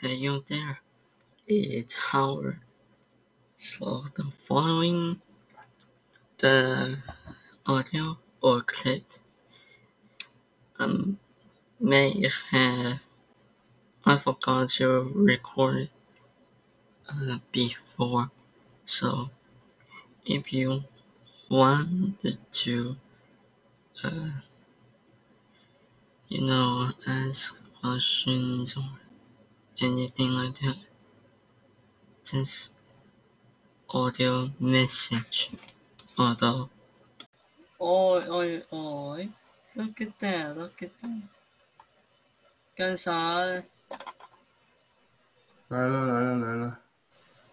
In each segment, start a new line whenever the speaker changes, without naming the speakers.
Hello there, it's Howard. So the following the audio or clip um may have I forgot to record uh, before. So if you wanted to uh, you know ask questions or anything like that, just audio message. Although, oi, oi, oi, look at that, look at that. 干啥？
来了来了来了，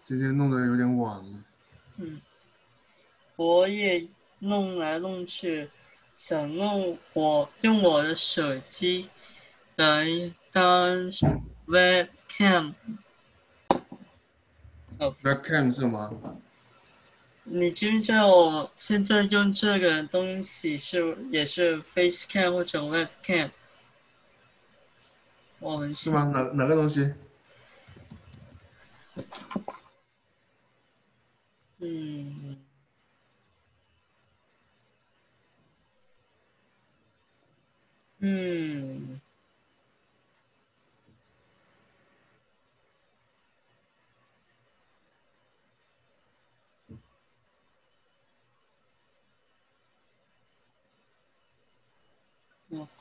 今天弄得有点晚了。
嗯，我也弄来弄去，想弄我用我的手机来当 webcam。哦
，Webcam 是吗？
你知不知道我现在用这个东西是也是 facecam 或者 webcam？我们
是吗？哪哪个东西？
嗯，嗯，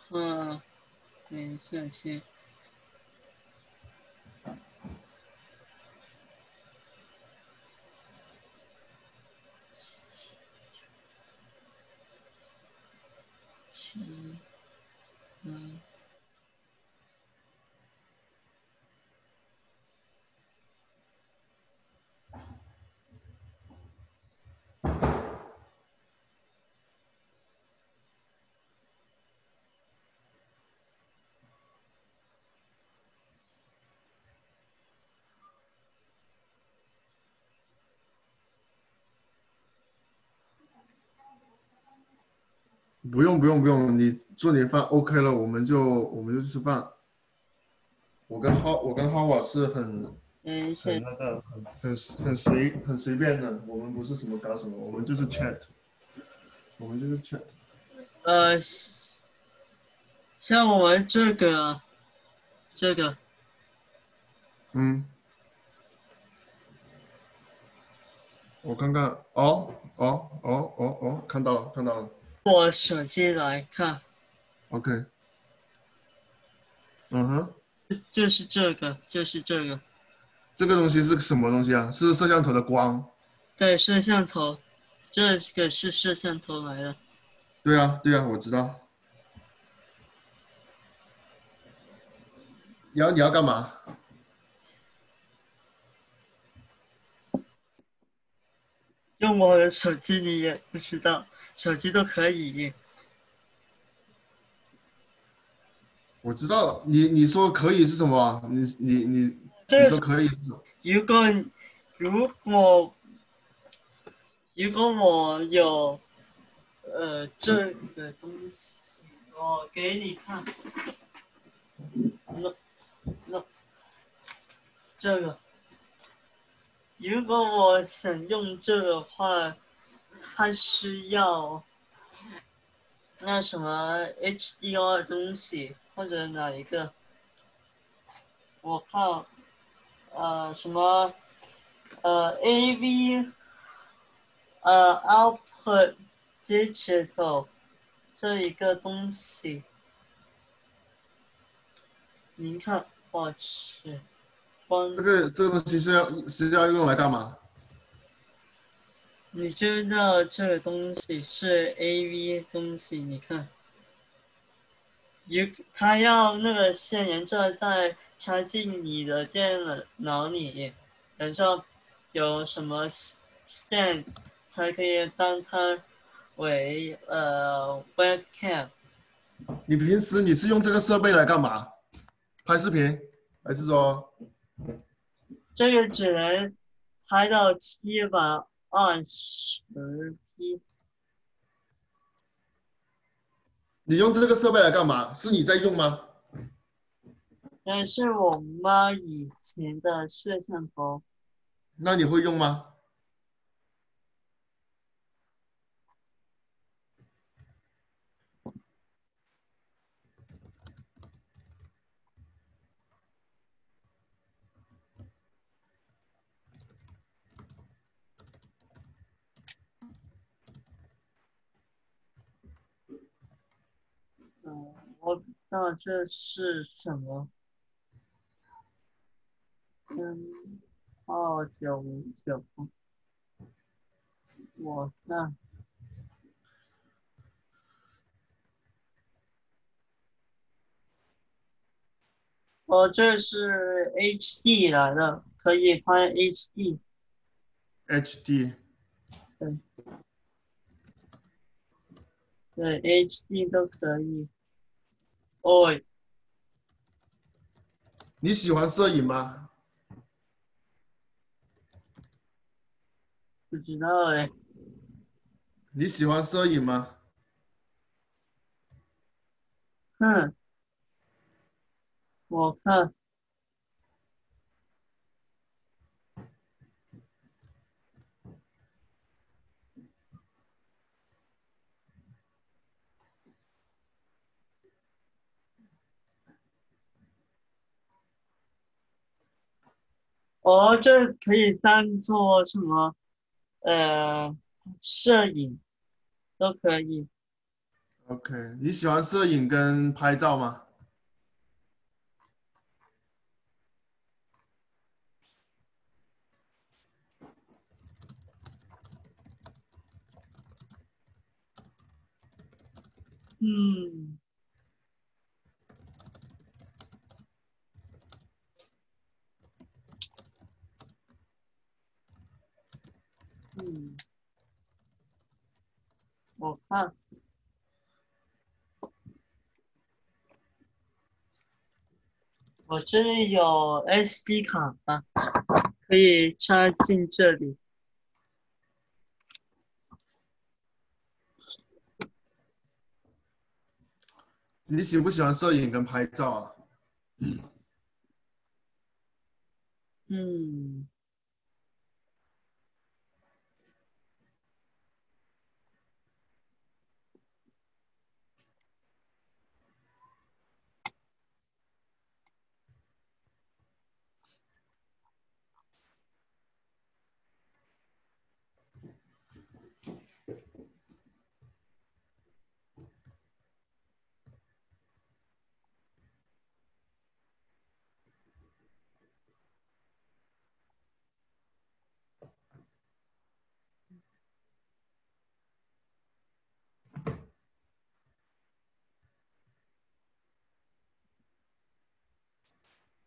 我看，等一下先。七，嗯，
不用不用不用，你做点饭 OK 了，我们就我们就吃饭。我跟浩我跟浩瓦是很
嗯
很，那个很很很随很随便的，我们不是什么搞什么，我们就是 chat，我们就是 chat。
呃，像我们这个，这个，
嗯，我看看，哦哦哦哦哦，看到了看到了
我手机来看
，，OK。嗯哼，
就是这个，就是这个，
这个东西是什么东西啊？是摄像头的光。
对，摄像头，这个是摄像头来的。
对啊，对啊，我知道。你要你要干嘛？
用我的手机你也不知道，手机都可以。
我知道了你你说可以是什么啊？你你你
这个
你说可以？
如果如果如果我有呃这个东西，我给你看，那那这个，如果我想用这个话，它需要那什么 HDR 的东西或者哪一个？我看。呃什么呃 AV 呃 output digital 这一个东西，您看，我去，光
这个这个东西是要是要用来干嘛？
你知道这个东西是 AV 东西，你看，有它要那个线沿着再插进你的电脑里，然后有什么 stand 才可以当它为呃 webcam。
你平时你是用这个设备来干嘛？拍视频，还是说
这个只能拍到七百二十 P。
你用这个设备来干嘛？是你在用吗？
那是我妈以前的摄像头。
那你会用吗？
嗯，我不知道这是什么。嗯，二九五九，我看，我这是 HD 来的，可以拍 HD。
HD
对对，HD 都可以。哦，
你喜欢摄影吗？
不知道哎，
你喜欢摄影吗？
嗯，我看，哦，这可以当做什么？呃，摄影都可以。
OK，你喜欢摄影跟拍照吗？
嗯，嗯，我看，我这里有 SD 卡啊，可以插进这里。
你喜不喜欢摄影跟拍照啊？
嗯，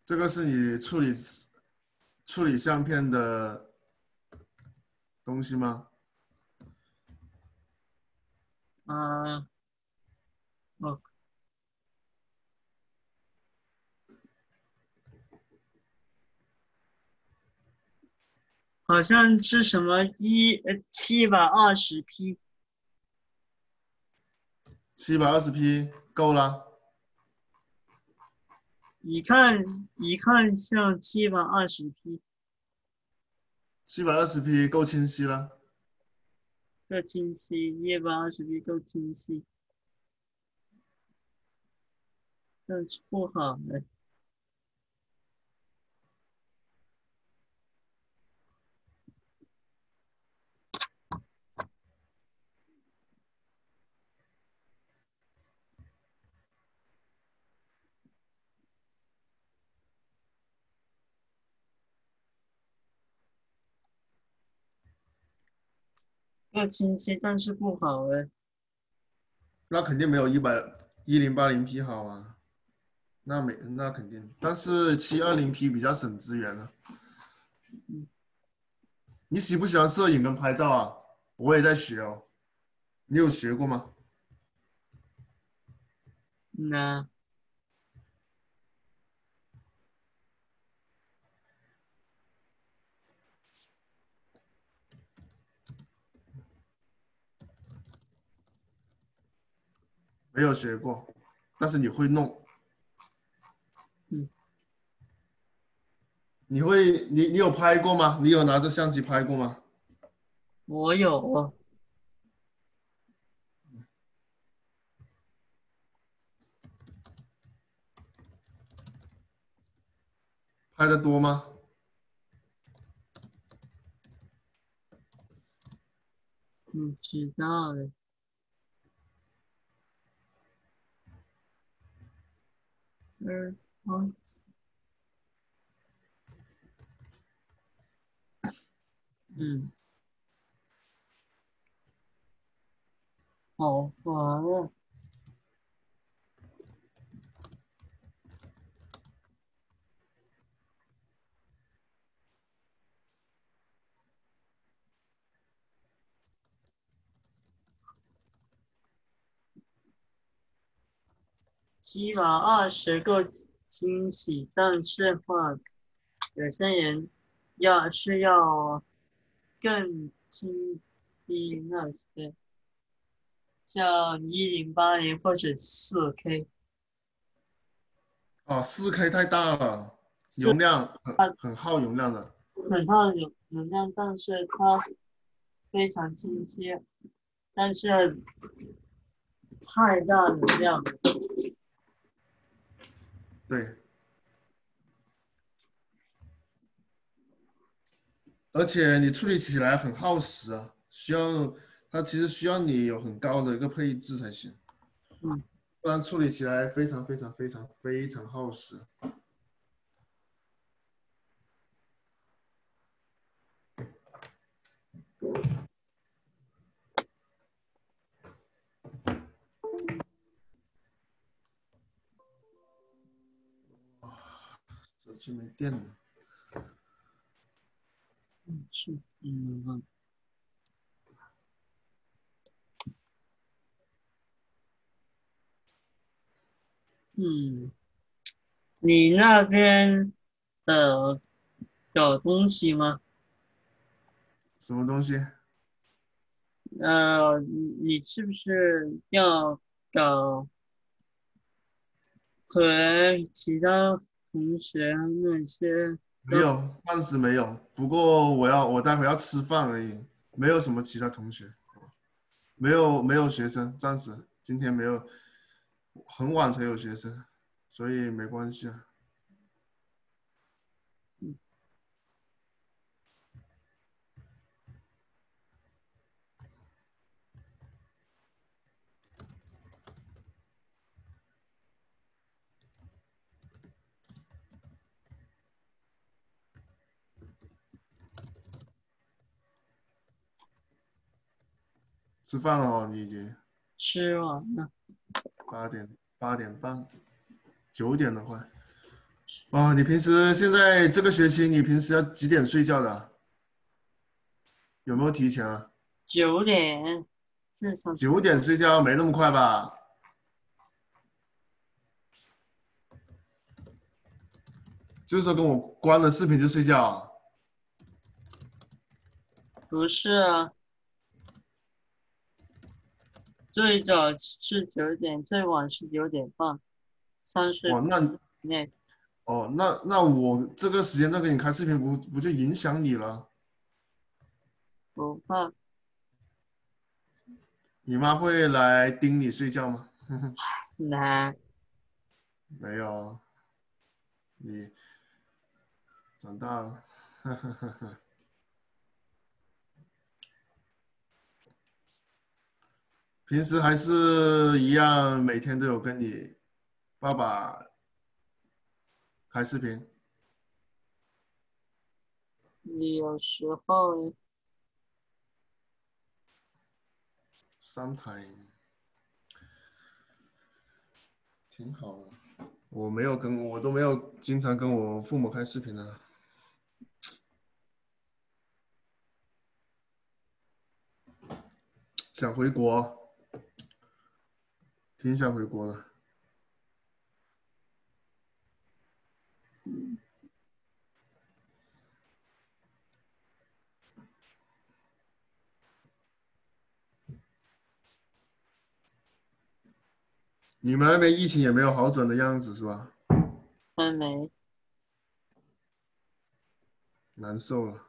这个是你处理处理相片的东西吗？
啊，哦，好像是什么一呃七百二十 P，
七百二十 P 够了。
一看一看像七百二十 P，
七百二十 P 够清晰了。
够清晰，一百二十 P 够清晰，但是不好的。够清晰，但是不好哎。
那肯定没有一百一零八零 P 好啊，那没那肯定，但是七二零 P 比较省资源啊。你喜不喜欢摄影跟拍照啊？我也在学哦，你有学过吗？
那
没有学过，但是你会弄。
嗯
你会你你有拍过吗？你有拿着相机拍过吗？
我有，
拍的多吗？
不知道的。嗯，好，嗯，好烦啊！起码二十个惊喜，但是话，有些人要是要更清晰那些，像一零八零或者四 K，
哦，四 K 太大了，容量很很耗容量的。
很大有能量，但是它非常清晰，但是太大容量了。
对，而且你处理起来很耗时啊，需要它其实需要你有很高的一个配置才行，
嗯，
不然处理起来非常非常非常非常耗时。机没电了。
嗯，是，嗯，嗯，你那边的有东西吗？
什么东西？
呃，你你是不是要搞和其他同学那些？
没有，暂时没有。不过我要，我待会要吃饭而已，没有什么其他同学，没有没有学生，暂时今天没有，很晚才有学生，所以没关系啊。吃饭了哦，你已经
吃完了，
八点八点半，九点的快。啊，你平时现在这个学期你平时要几点睡觉的？有没有提前啊？
九点，至少
九点睡觉没那么快吧？就是说跟我关了视频就睡觉啊？
不是啊，最早是九点，最晚是九点半，三十
哇，那
分内。
哦，那那我这个时间段给你开视频不不就影响你了？
不怕，
你妈会来盯你睡觉吗？
来，
没有，你长大了，平时还是一样，每天都有跟你爸爸开视频。
你有时候
sometime 挺好的，我没有跟我都没有经常跟我父母开视频的。想回国，挺想回国的。你们那边疫情也没有好转的样子是吧？
还没，
难受了，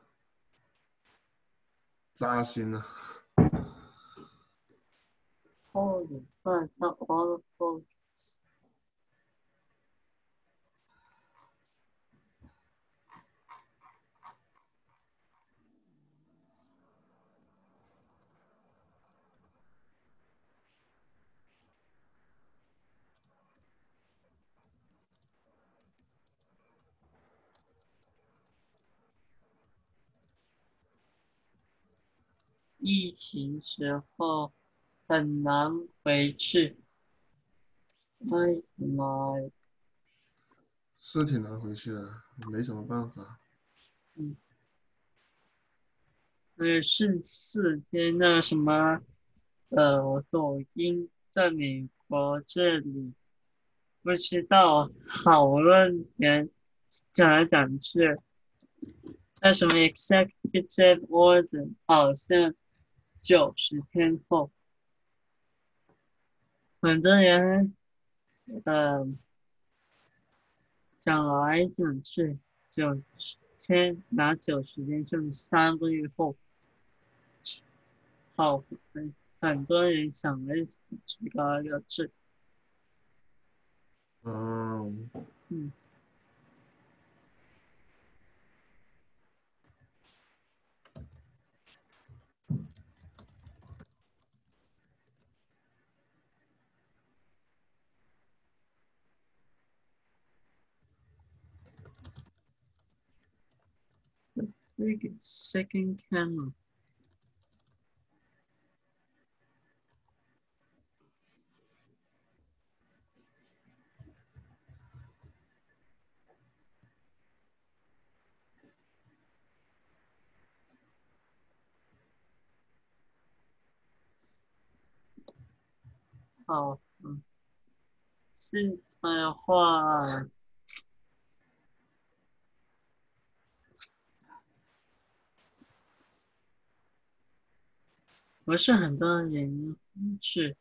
扎心了。
Holy crap, not all of focus. 疫情时候很难回去。哎呀妈呀！
是挺难回去的，没什么办法。
嗯呃，是四天那什么，呃，抖音在美国这里不知道讨论人讲来讲去，那什么 executive order 好像九十天后，很多人呃想来想去九十天拿九十天就是三个月后。好，很很多人想来这个要治，
嗯，
嗯，Big second camera. 好，嗯，现在的话，不是很多人去，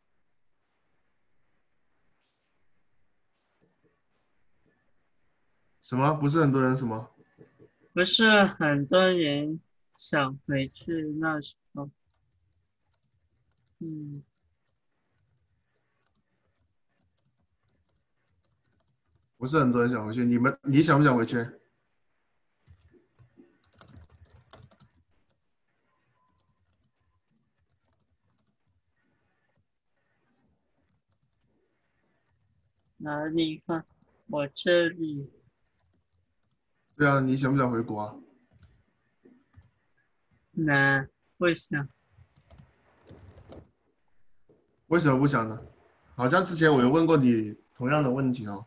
什么？不是很多人什么？
不是很多人想回去那时候，嗯，
不是很多人想回去。你们，你想不想回去？
哪里看？我这里
对啊，你想不想回国啊？
那，为啥？
为什么不想呢？好像之前我有问过你同样的问题哦。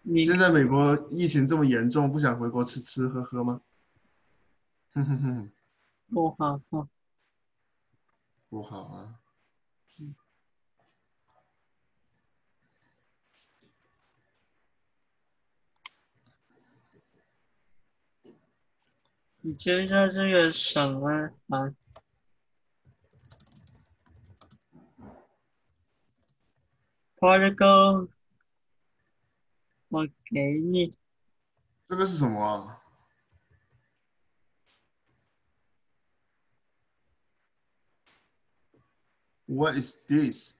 你
现在美国疫情这么严重，不想回国吃吃喝喝吗？哼哼哼，
不好好，
不好啊。
你接一下这个什么啊？Pardo go 我给你。
这个是什么啊？What is this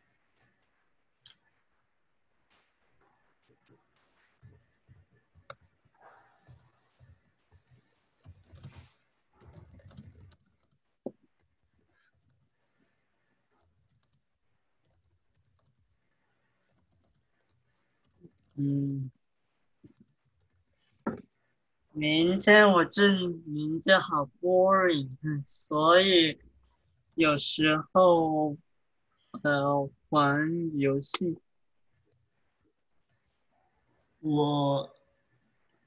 嗯，明天我这里名字好 boring，所以有时候呃玩游戏，
我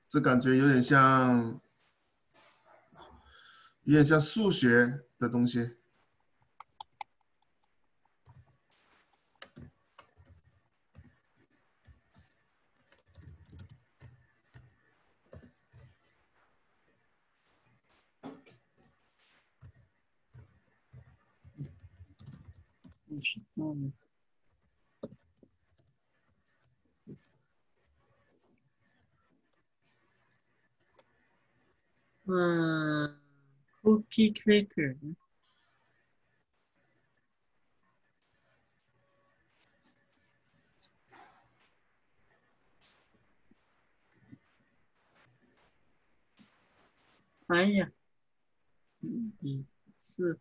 这感觉有点像，有点像数学的东西。
不知道呢。嗯，Cookie Clicker。哎呀，一次。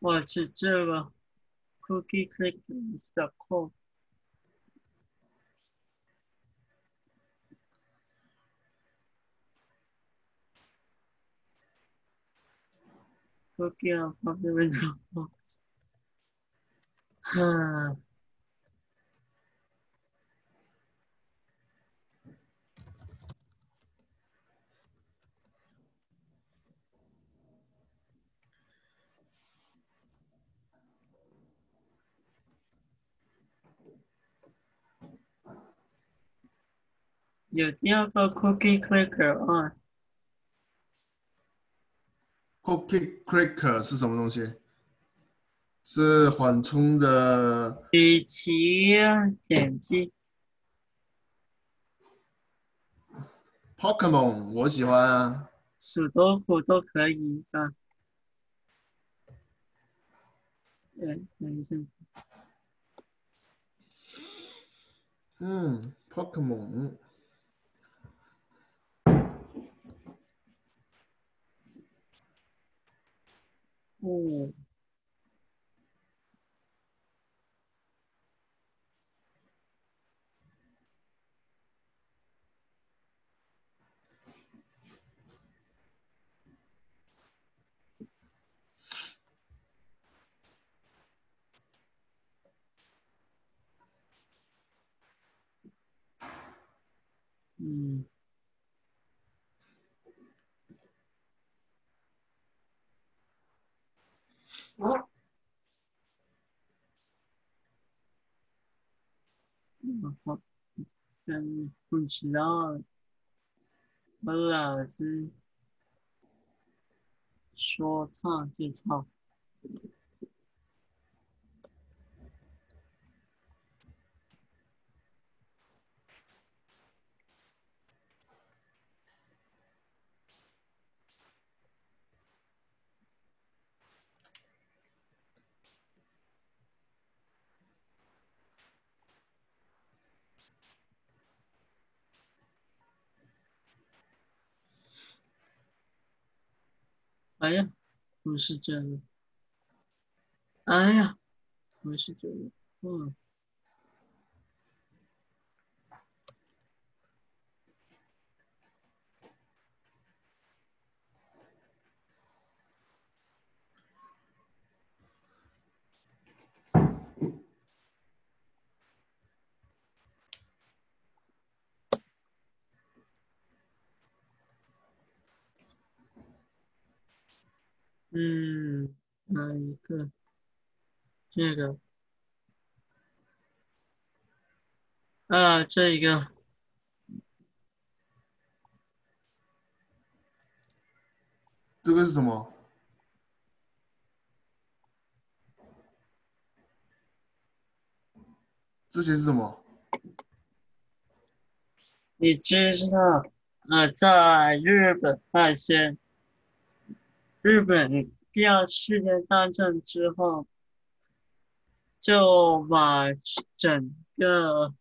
我去这个 cookie click is the code。cookie of the window box。有第二个 cookie clicker 啊。
Cookie Clicker 是什么东西？是缓冲的
与其点击
Pokemon，我喜欢啊。
鼠多虎都可以的。对，等一下。
嗯，Pokemon，
哦。嗯。我真不知道，我老子说唱就唱。哎呀，不是这样的。哎呀，不是这个。嗯。嗯，哪一个？这个。啊，这一个。
这个是什么？这些是什么？
你知道，呃，在日本那些，日本第二世界大战之后，就把整个，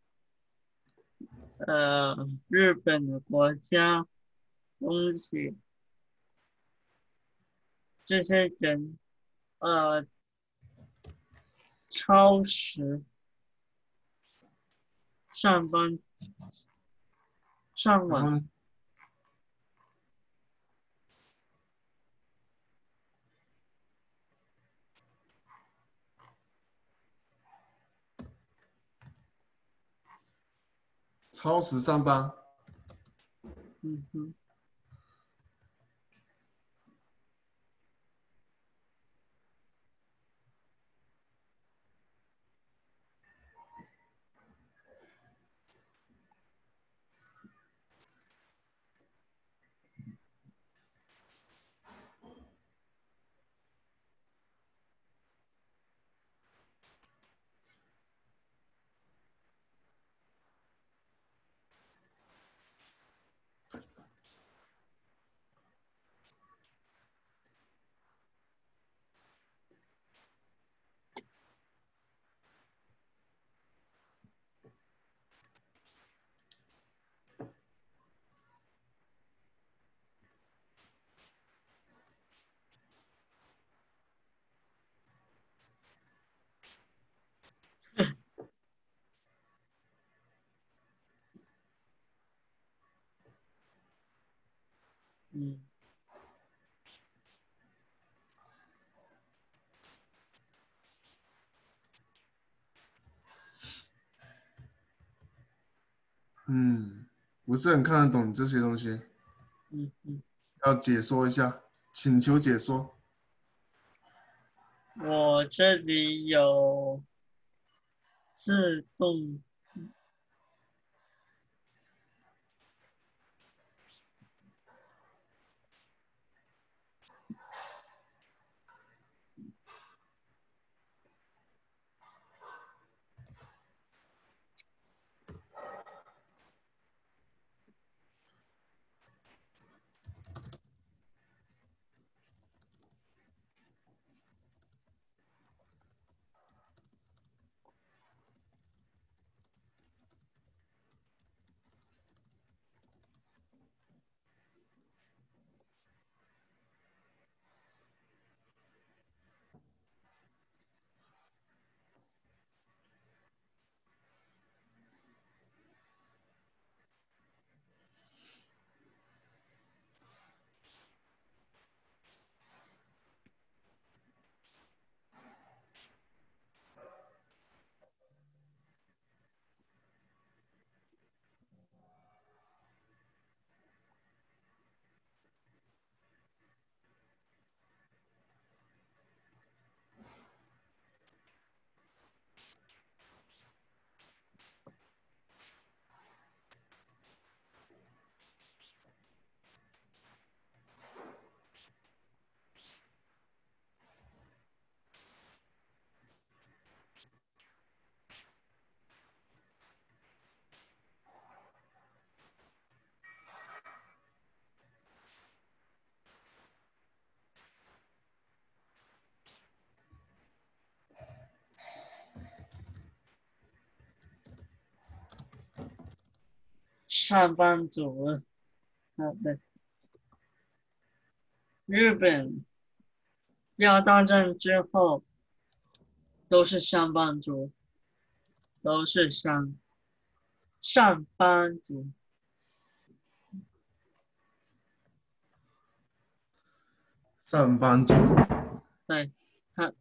呃，日本的国家东西，这些人，呃，超时上班。上网，
超时上班，
嗯哼，嗯，
嗯，不是很看得懂这些东西，
嗯嗯，
要解说一下，请求解说。
我这里有自动。上班族，啊对，日本第二大战之后都是上班族，都是上上班族，
上班族，
对，他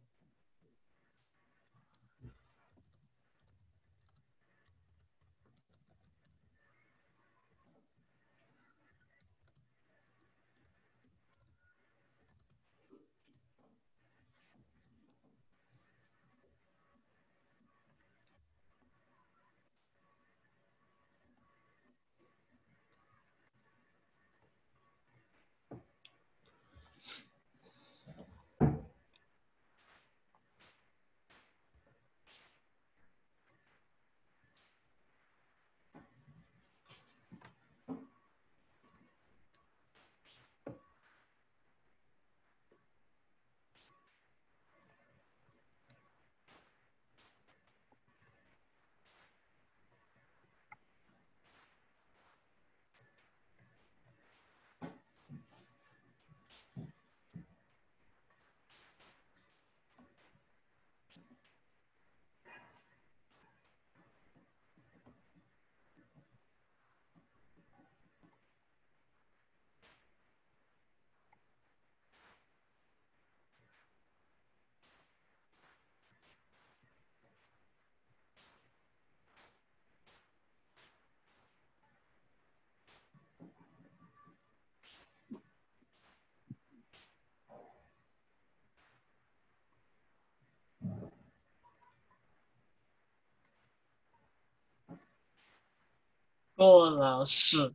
过劳死，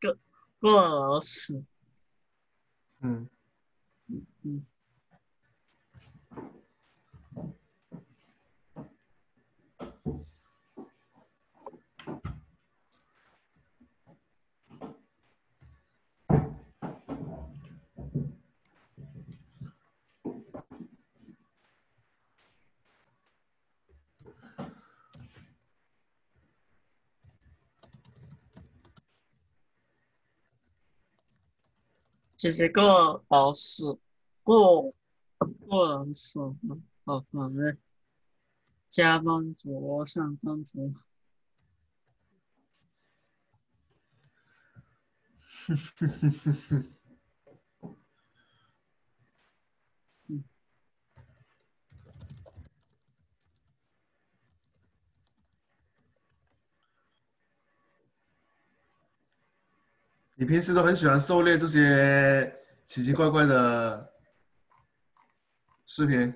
过过劳死，
嗯，
嗯，其实过劳死，过过劳死，嗯好烦的，加班族、上班族，
你平时都很喜欢狩猎这些奇奇怪怪的视频？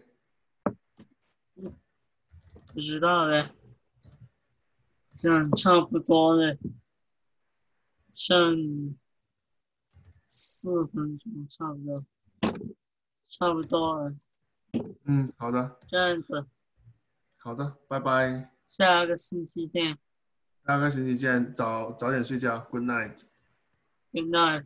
不知道嘞，这样差不多嘞，剩四分钟，差不多，差不多了，
嗯，好的，
这样子，
好的，拜拜，
下个星期见
下个星期见，早早点睡觉，Good night。
Good night.